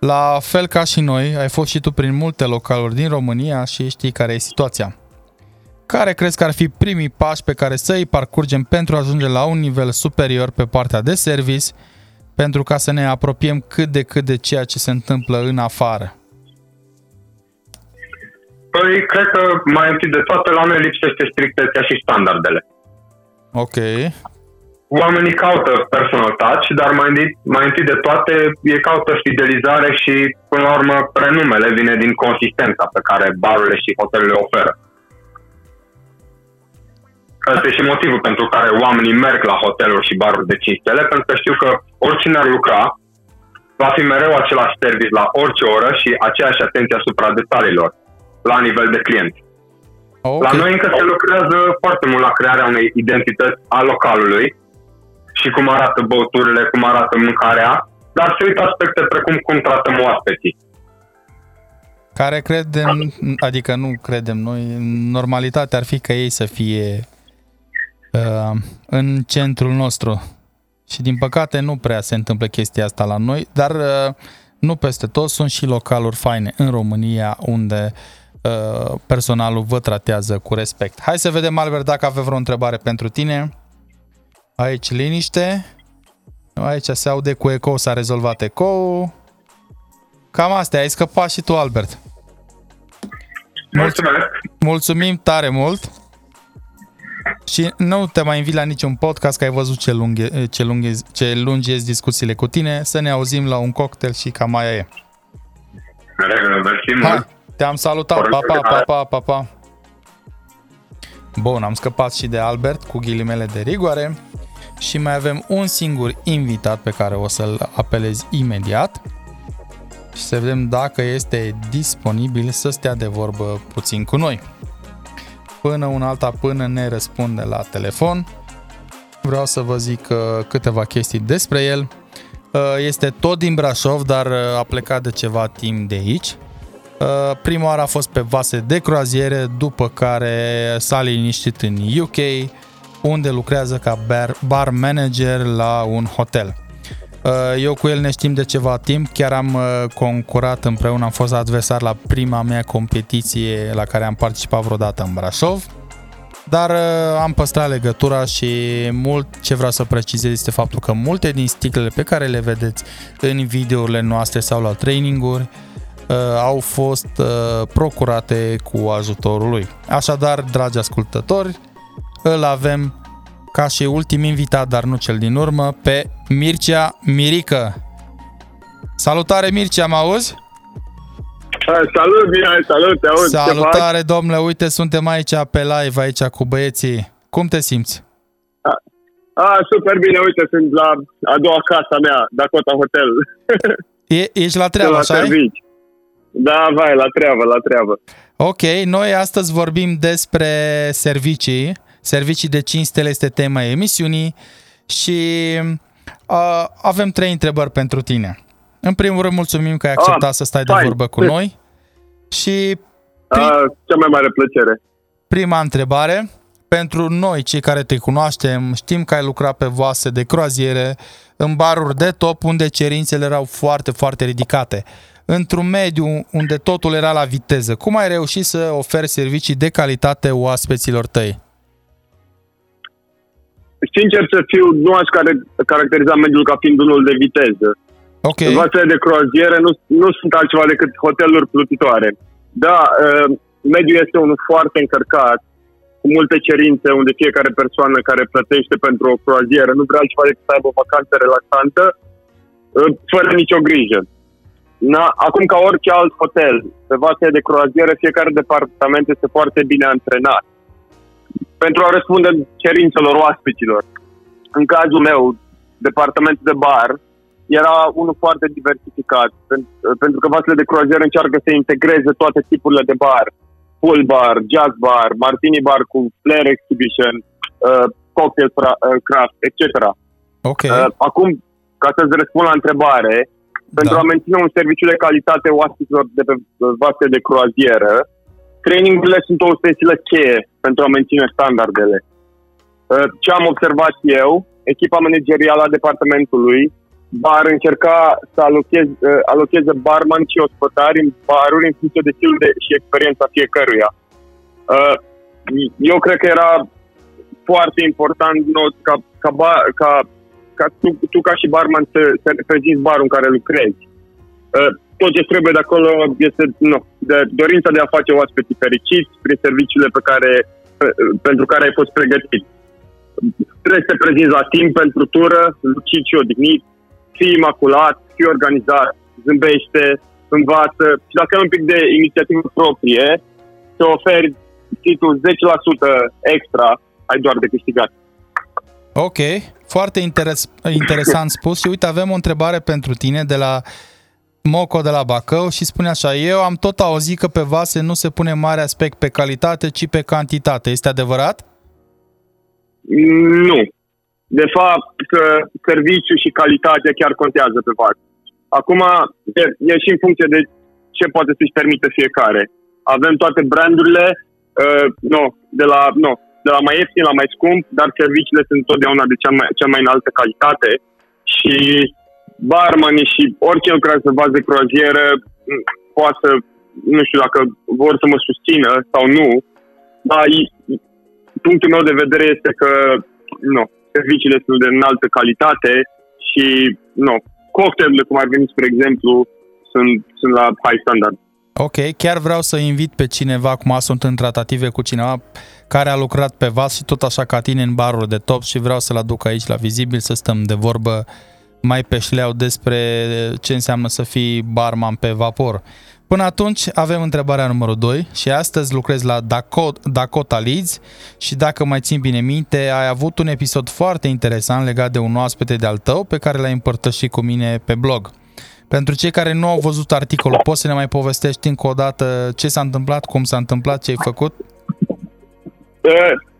La fel ca și noi, ai fost și tu prin multe localuri din România și știi care e situația. Care crezi că ar fi primii pași pe care să îi parcurgem pentru a ajunge la un nivel superior pe partea de service, pentru ca să ne apropiem cât de cât de ceea ce se întâmplă în afară? Păi, cred că mai întâi de toate la noi lipsește strictețea și standardele. Ok oamenii caută personal touch, dar mai întâi, mai întâi de toate e caută fidelizare și, până la urmă, prenumele vine din consistența pe care barurile și hotelurile oferă. Asta e și motivul pentru care oamenii merg la hoteluri și baruri de 5 stele, pentru că știu că oricine ar lucra, va fi mereu același service la orice oră și aceeași atenție asupra detaliilor la nivel de client. Okay. La noi încă se lucrează foarte mult la crearea unei identități a localului și cum arată băuturile, cum arată mâncarea, dar se uită aspecte precum cum tratăm oaspeții. Care credem, adică nu credem noi, normalitatea ar fi ca ei să fie uh, în centrul nostru. Și din păcate nu prea se întâmplă chestia asta la noi, dar uh, nu peste tot, sunt și localuri faine în România unde uh, personalul vă tratează cu respect. Hai să vedem, Albert, dacă avem vreo întrebare pentru tine. Aici liniște. Aici se aude cu eco, s-a rezolvat eco Cam astea, ai scăpat și tu, Albert. Mulțumesc. Mulțumim tare mult. Și nu te mai invit la niciun podcast, că ai văzut ce, lunghe, ce, lunghe, ce lungi ies discuțiile cu tine, să ne auzim la un cocktail și cam aia e. Hai, te-am salutat, pa, pa, pa, pa, pa, pa. Bun, am scăpat și de Albert cu ghilimele de rigoare și mai avem un singur invitat pe care o să-l apelez imediat și să vedem dacă este disponibil să stea de vorbă puțin cu noi. Până un alta până ne răspunde la telefon, vreau să vă zic uh, câteva chestii despre el. Uh, este tot din Brașov, dar uh, a plecat de ceva timp de aici. Prima oară a fost pe vase de croaziere, după care s-a liniștit în UK, unde lucrează ca bar, bar manager la un hotel. Uh, eu cu el ne știm de ceva timp, chiar am uh, concurat împreună, am fost adversar la prima mea competiție la care am participat vreodată în Brașov, dar uh, am păstrat legătura și mult ce vreau să precizez este faptul că multe din sticlele pe care le vedeți în videourile noastre sau la traininguri au fost procurate cu ajutorul lui. Așadar, dragi ascultători, îl avem ca și ultim invitat, dar nu cel din urmă, pe Mircea Mirică. Salutare Mircea, mă auzi? Salut, bine, salut, te auzi, Salutare, domnule, uite, suntem aici pe live, aici cu băieții. Cum te simți? A, a super bine, uite, sunt la a doua casa mea, Dakota Hotel. E, ești la treabă, așa Da, vai, la treabă, la treabă. Ok, noi astăzi vorbim despre servicii Servicii de 5 stele este tema emisiunii și uh, avem trei întrebări pentru tine. În primul rând, mulțumim că ai acceptat ah, să stai fine. de vorbă cu noi. Și prim... uh, cea mai mare plăcere. Prima întrebare. pentru noi, cei care te cunoaștem, știm că ai lucrat pe vase de croaziere, în baruri de top, unde cerințele erau foarte, foarte ridicate. Într-un mediu unde totul era la viteză, cum ai reușit să oferi servicii de calitate oaspeților tăi? Sincer să fiu, nu aș care, caracteriza mediul ca fiind unul de viteză. Ok. Vasele de croaziere nu, nu sunt altceva decât hoteluri plutitoare. Da, uh, mediul este unul foarte încărcat, cu multe cerințe, unde fiecare persoană care plătește pentru o croazieră nu vrea altceva decât să aibă o vacanță relaxantă, uh, fără nicio grijă. Na, acum, ca orice alt hotel, pe vase de croazieră, fiecare departament este foarte bine antrenat pentru a răspunde cerințelor oaspeților. În cazul meu, departamentul de bar era unul foarte diversificat, pentru că vasele de croazieră încearcă să integreze toate tipurile de bar, pool bar, jazz bar, martini bar cu flare exhibition, uh, cocktail uh, craft, etc. Okay. Uh, acum, ca să-ți răspund la întrebare, da. pentru a menține un serviciu de calitate oaspeților de pe vase de croazieră, trainingurile sunt o ustensilă cheie pentru a menține standardele. Uh, ce am observat eu, echipa managerială a departamentului bar încerca să alochez, uh, alocheze barman și ospătari în baruri în funcție de stilul de, și experiența fiecăruia. Uh, eu cred că era foarte important no, ca, ca, bar, ca, ca tu, tu ca și barman să, să reprezinți barul în care lucrezi. Tot ce trebuie de acolo este no, de dorința de a face oaspeții fericiți prin serviciile pe care, pentru care ai fost pregătit. Trebuie să te prezinți la timp pentru tură, lucid și odihnit, fii imaculat, fii organizat, zâmbește, învață și dacă ai un pic de inițiativă proprie, te oferi titlul 10% extra, ai doar de câștigat. Ok, foarte interes- interesant spus și uite, avem o întrebare pentru tine de la Moco de la Bacău și spune așa, eu am tot auzit că pe vase nu se pune mare aspect pe calitate, ci pe cantitate. Este adevărat? Nu. De fapt, că serviciu și calitatea chiar contează pe vas. Acum, e, e și în funcție de ce poate să-și permite fiecare. Avem toate brandurile, uh, no, de, la, no, de la mai ieftin la mai scump, dar serviciile sunt totdeauna de cea mai, cea mai înaltă calitate și barmanii și orice lucrează pe bază de croazieră poate să, nu știu dacă vor să mă susțină sau nu, dar punctul meu de vedere este că nu, serviciile sunt de înaltă calitate și nu, cocktailurile, cum ar veni, spre exemplu, sunt, sunt la high standard. Ok, chiar vreau să invit pe cineva, acum sunt în tratative cu cineva care a lucrat pe vas și tot așa ca tine în barul de top și vreau să-l aduc aici la Vizibil să stăm de vorbă mai pe șleau despre ce înseamnă să fii barman pe vapor. Până atunci avem întrebarea numărul 2 și astăzi lucrez la Dakota, Dakota Leeds și dacă mai țin bine minte, ai avut un episod foarte interesant legat de un oaspete de-al tău pe care l-ai împărtășit cu mine pe blog. Pentru cei care nu au văzut articolul, poți să ne mai povestești încă o dată ce s-a întâmplat, cum s-a întâmplat, ce ai făcut?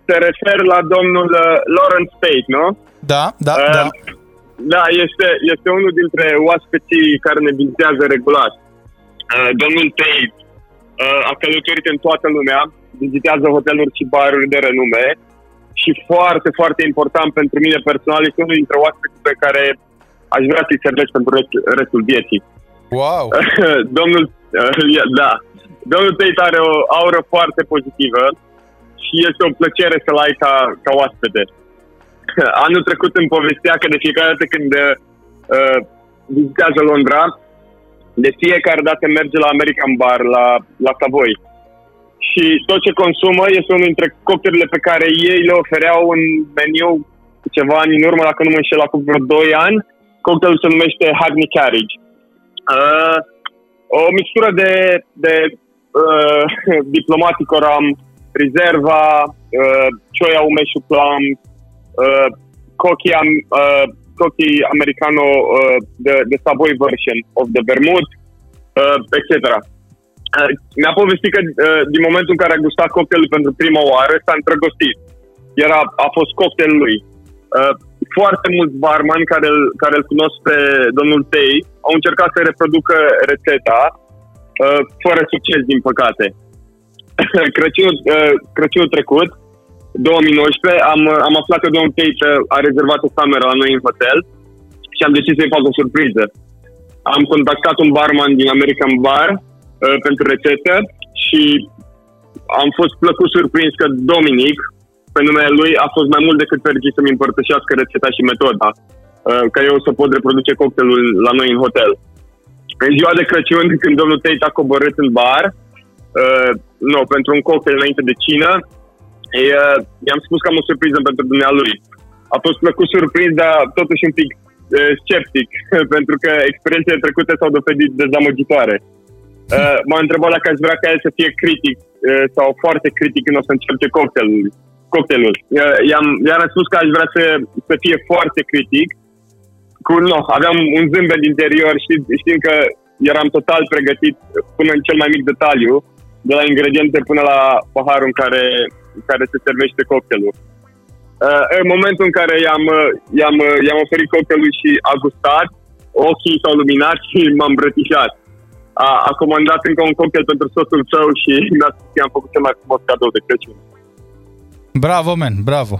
Te refer la domnul uh, Lawrence Tate, nu? Da, da, uh, da. Da, este, este unul dintre oaspeții care ne vizitează regulat. Uh, domnul Tate uh, a călătorit în toată lumea, vizitează hoteluri și baruri de renume și foarte, foarte important pentru mine personal este unul dintre oaspeții pe care aș vrea să-i servesc pentru restul, restul vieții. Wow! domnul, uh, da, domnul Tate are o aură foarte pozitivă și este o plăcere să-l ai ca, ca oaspete. Anul trecut îmi povestea că de fiecare dată când uh, vizitează Londra, de fiecare dată merge la American Bar, la, la Savoy. Și tot ce consumă este unul dintre cocktailurile pe care ei le ofereau în meniu ceva ani în urmă, dacă nu mă înșel, acum vreo 2 ani. Cocktailul se numește Hackney Carriage. Uh, o mixtură de, de uh, diplomatic oram, rezerva, uh, choia umeshu plum, uh, cocky, uh, cocky americano uh, the, the Savoy version of the vermouth, uh, etc. Uh, mi-a povestit că uh, din momentul în care a gustat cocktailul pentru prima oară s-a îndrăgostit. Era, a fost cocktailul lui. Uh, foarte mulți barman care, care îl cunosc pe domnul Tei au încercat să reproducă rețeta uh, fără succes, din păcate. Crăciunul, uh, Crăciunul trecut, 2019 am, am aflat că domnul Tate a rezervat o cameră la noi în hotel și am decis să-i fac o surpriză. Am contactat un barman din American Bar uh, pentru rețetă și am fost plăcut surprins că Dominic, pe numele lui, a fost mai mult decât fericit să-mi împărtășească rețeta și metoda, uh, ca eu să pot reproduce cocktailul la noi în hotel. În ziua de Crăciun, când domnul Tate a coborât în bar, uh, no, pentru un cocktail înainte de cină, uh, i-am spus că am o surpriză pentru dumnealui. A fost plăcut surprins, dar totuși un pic uh, sceptic, pentru că experiențele trecute s-au dovedit dezamăgitoare. Uh, m-a întrebat dacă aș vrea ca el să fie critic uh, sau foarte critic când o să încerce cocktailul. cocktailul. Uh, i-am, i-am răspuns că aș vrea să, să fie foarte critic. Cu, no, aveam un zâmbet interior, știi, știind că eram total pregătit până în cel mai mic detaliu, de la ingrediente până la paharul în care, în care se servește cocktailul. Uh, în momentul în care i-am, i-am, i-am oferit cocktailul și a gustat, ochii s-au luminat și m-am îmbrățișat a, a comandat încă un cocktail pentru soțul său și mi-a spus că am făcut cel mai frumos cadou de Crăciun. Bravo, men, bravo.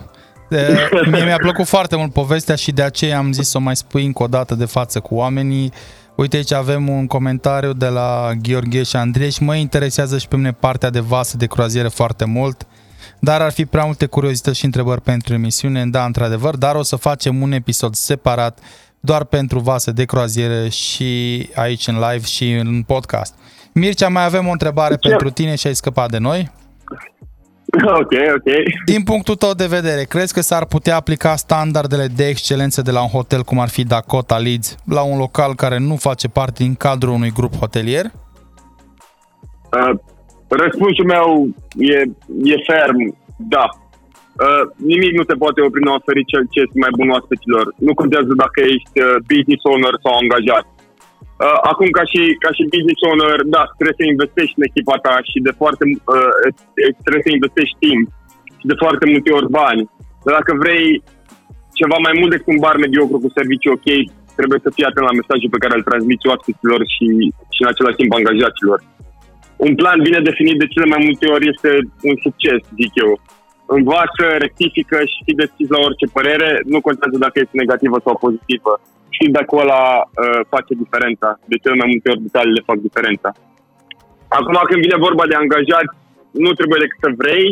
De, mie mi-a plăcut foarte mult povestea și de aceea am zis să o mai spui încă o dată de față cu oamenii. Uite aici avem un comentariu de la Gheorghe și Andrei și mă interesează și pe mine partea de vase de croaziere foarte mult, dar ar fi prea multe curiozități și întrebări pentru emisiune, da, într-adevăr, dar o să facem un episod separat doar pentru vase de croaziere și aici în live și în podcast. Mircea, mai avem o întrebare Ce? pentru tine și ai scăpat de noi. Ok, ok. Din punctul tău de vedere, crezi că s-ar putea aplica standardele de excelență de la un hotel cum ar fi Dakota Leeds la un local care nu face parte din cadrul unui grup hotelier? Uh, răspunsul meu e, e ferm, da. Uh, nimic nu te poate opri în a oferi cel ce este mai bun oaspeților. Nu contează dacă ești uh, business owner sau angajat. Uh, acum, ca și, ca și business owner, da, trebuie să investești în echipa ta și de foarte, uh, trebuie să investești timp și de foarte multe ori bani. Dar dacă vrei ceva mai mult decât un bar mediocru cu servicii ok, trebuie să fii atent la mesajul pe care îl transmiți oaspeților și, și în același timp angajaților. Un plan bine definit de cele mai multe ori este un succes, zic eu învață, rectifică și fii deschis la orice părere, nu contează dacă este negativă sau pozitivă. Și dacă ăla uh, face diferența. De cele mai multe ori detaliile fac diferența. Acum când vine vorba de angajat, nu trebuie decât să vrei,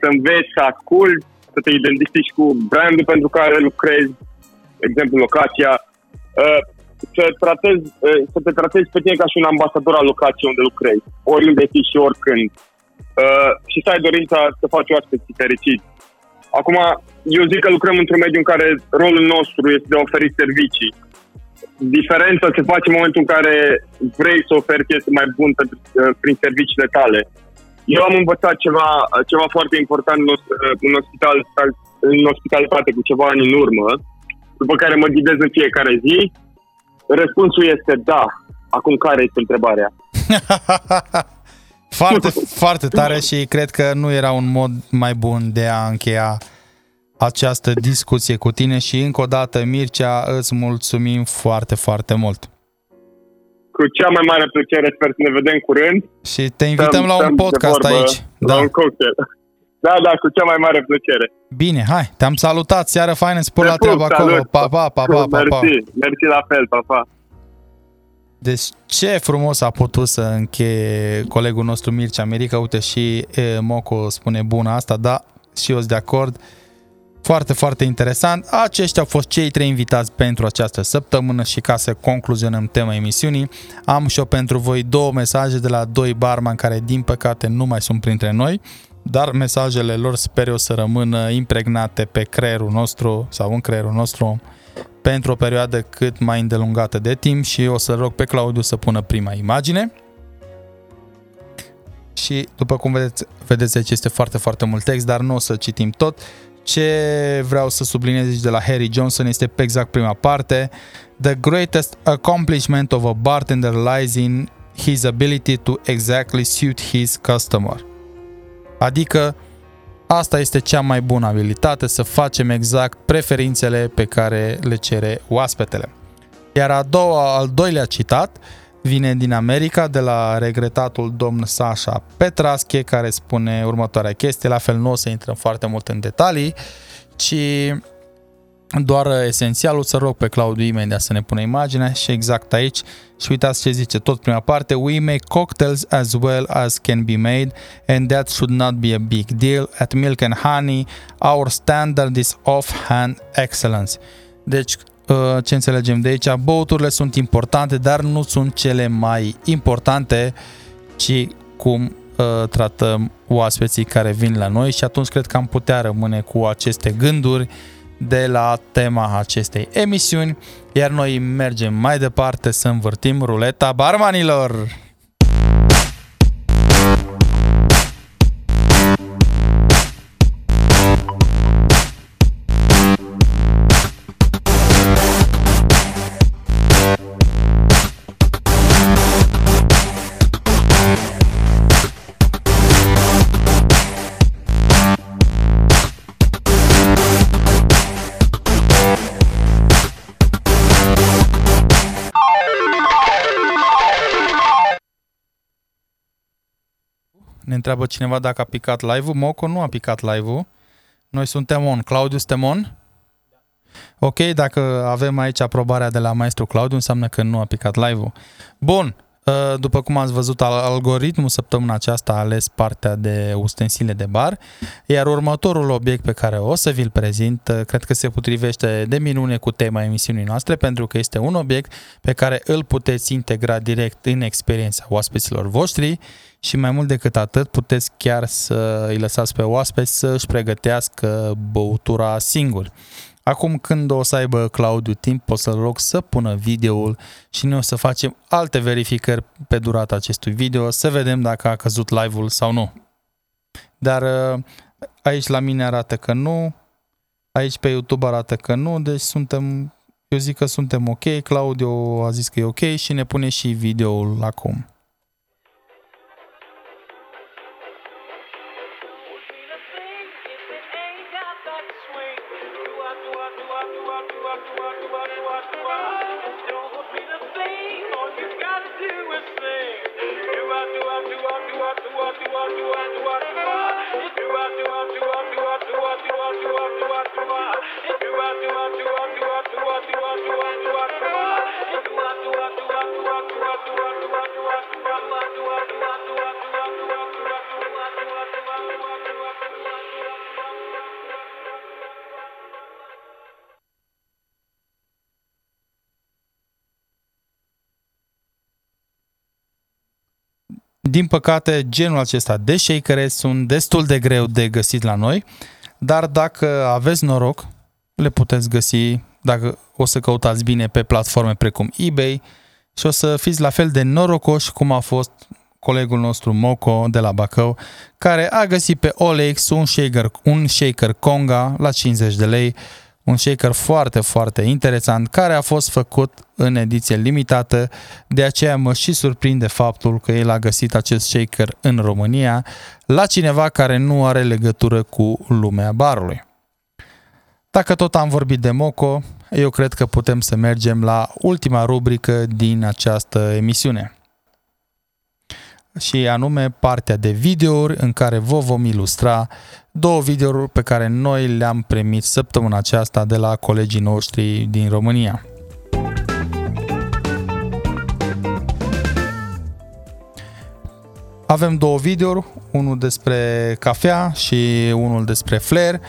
să înveți, să asculti, să te identifici cu brandul pentru care lucrezi, de exemplu locația, uh, să, tratezi, uh, să te tratezi pe tine ca și un ambasador al locației unde lucrezi, oriunde ești și oricând uh, și să ai dorința să faci oaspeții fericiți. Acum, eu zic că lucrăm într-un mediu în care rolul nostru este de a oferi servicii. Diferența se face în momentul în care vrei să oferi ce este mai bun pentru, uh, prin serviciile tale. Eu am învățat ceva, ceva foarte important în, în, hospital, în hospitalitate cu ceva ani în urmă, după care mă ghidez în fiecare zi. Răspunsul este da. Acum care este întrebarea? Foarte, foarte tare și cred că nu era un mod mai bun de a încheia această discuție cu tine și încă o dată, Mircea, îți mulțumim foarte, foarte mult. Cu cea mai mare plăcere, sper să ne vedem curând. Și te invităm la un podcast aici. La da. un cocktail. Da, da, cu cea mai mare plăcere. Bine, hai, te-am salutat, seară faină, spor la treabă acolo. Pa, pa, pa, pa, pa, pa. Mersi, mersi la fel, pa, pa. Deci ce frumos a putut să încheie colegul nostru Mircea America. Uite și e, Moco spune bună asta, da, și eu sunt de acord. Foarte, foarte interesant. Aceștia au fost cei trei invitați pentru această săptămână și ca să concluzionăm tema emisiunii, am și eu pentru voi două mesaje de la doi barman care din păcate nu mai sunt printre noi, dar mesajele lor sper eu să rămână impregnate pe creierul nostru sau în creierul nostru pentru o perioadă cât mai îndelungată de timp și o să rog pe Claudiu să pună prima imagine. Și după cum vedeți, vedeți aici este foarte, foarte mult text, dar nu o să citim tot. Ce vreau să subliniez aici de la Harry Johnson este pe exact prima parte. The greatest accomplishment of a bartender lies in his ability to exactly suit his customer. Adică Asta este cea mai bună abilitate, să facem exact preferințele pe care le cere oaspetele. Iar a doua, al doilea citat vine din America, de la regretatul domn Sasha Petrasche, care spune următoarea chestie, la fel nu o să intrăm foarte mult în detalii, ci doar esențialul să rog pe Claudiu imediat să ne pună imaginea și exact aici. Și uitați ce zice tot prima parte We make cocktails as well as can be made and that should not be a big deal at Milk and Honey. Our standard is off-hand excellence. Deci uh, ce înțelegem de aici? Băuturile sunt importante dar nu sunt cele mai importante ci cum uh, tratăm oaspeții care vin la noi și atunci cred că am putea rămâne cu aceste gânduri de la tema acestei emisiuni, iar noi mergem mai departe să învârtim ruleta barmanilor. Întreabă cineva dacă a picat live-ul. Moco nu a picat live-ul. Noi suntem on. Claudiu, suntem on? Ok, dacă avem aici aprobarea de la maestru Claudiu, înseamnă că nu a picat live-ul. Bun, ă, după cum ați văzut, algoritmul săptămâna aceasta a ales partea de ustensile de bar, iar următorul obiect pe care o să vi-l prezint, ă, cred că se potrivește de minune cu tema emisiunii noastre, pentru că este un obiect pe care îl puteți integra direct în experiența oaspeților voștri și mai mult decât atât puteți chiar să îi lăsați pe oaspeți să își pregătească băutura singuri. Acum când o să aibă Claudiu timp, o să-l rog să pună videoul și noi o să facem alte verificări pe durata acestui video, să vedem dacă a căzut live-ul sau nu. Dar uh, aici la mine arată că nu, aici pe YouTube arată că nu, deci suntem, eu zic că suntem ok, Claudiu a zis că e ok și ne pune și videoul acum. Din păcate, genul acesta de shakere sunt destul de greu de găsit la noi, dar dacă aveți noroc, le puteți găsi dacă o să căutați bine pe platforme precum eBay și o să fiți la fel de norocoși cum a fost colegul nostru Moco de la Bacău, care a găsit pe OLX un shaker, un shaker Conga la 50 de lei un shaker foarte, foarte interesant care a fost făcut în ediție limitată, de aceea mă și surprinde faptul că el a găsit acest shaker în România la cineva care nu are legătură cu lumea barului. Dacă tot am vorbit de Moco, eu cred că putem să mergem la ultima rubrică din această emisiune și anume partea de videouri în care vă vom ilustra două videouri pe care noi le-am primit săptămâna aceasta de la colegii noștri din România. Avem două videouri, unul despre cafea și unul despre flair.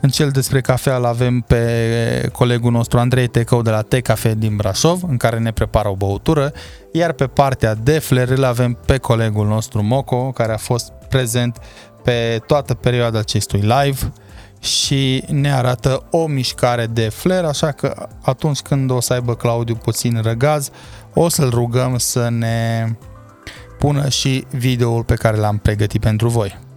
În cel despre cafea îl avem pe colegul nostru Andrei Tecău de la Tecafe din Brașov, în care ne prepară o băutură, iar pe partea de flair îl avem pe colegul nostru Moco, care a fost prezent pe toată perioada acestui live și ne arată o mișcare de flair, așa că atunci când o să aibă Claudiu puțin răgaz, o să-l rugăm să ne pună și videoul pe care l-am pregătit pentru voi.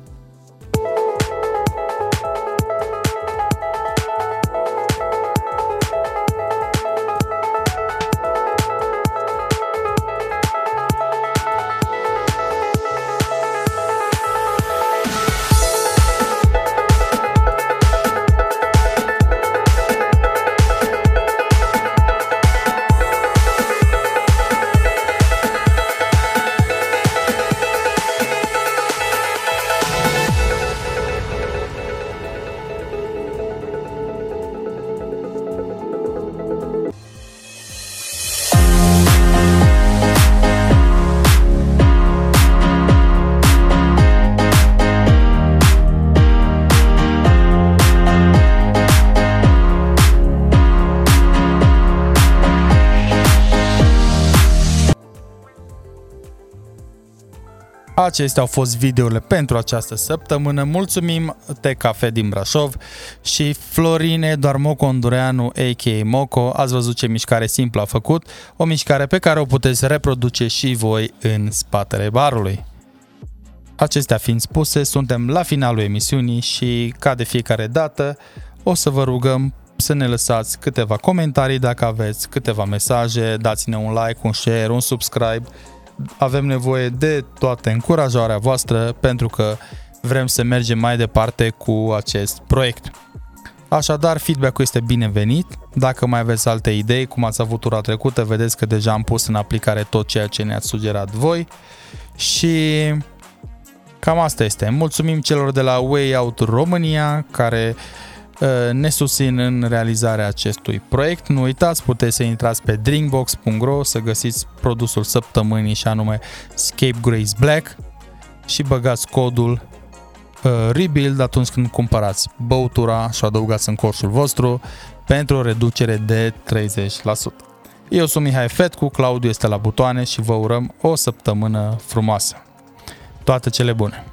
Acestea au fost videourile pentru această săptămână. Mulțumim Te Cafe din Brașov și Florin Eduard Moco Ondureanu, a.k.a. Moco. Ați văzut ce mișcare simplă a făcut, o mișcare pe care o puteți reproduce și voi în spatele barului. Acestea fiind spuse, suntem la finalul emisiunii și, ca de fiecare dată, o să vă rugăm să ne lăsați câteva comentarii dacă aveți, câteva mesaje, dați-ne un like, un share, un subscribe. Avem nevoie de toată încurajarea voastră pentru că vrem să mergem mai departe cu acest proiect. Așadar, feedback-ul este binevenit. Dacă mai aveți alte idei, cum ați avut tura trecută, vedeți că deja am pus în aplicare tot ceea ce ne-ați sugerat voi. Și cam asta este. Mulțumim celor de la Way Out România care uh, ne susțin în realizarea acestui proiect. Nu uitați, puteți să intrați pe drinkbox.ro să găsiți produsul săptămânii și anume Scape Grace Black și băgați codul uh, Rebuild atunci când cumpărați băutura și o adăugați în coșul vostru pentru o reducere de 30%. Eu sunt Mihai Fetcu, Claudiu este la butoane și vă urăm o săptămână frumoasă. Toate cele bune!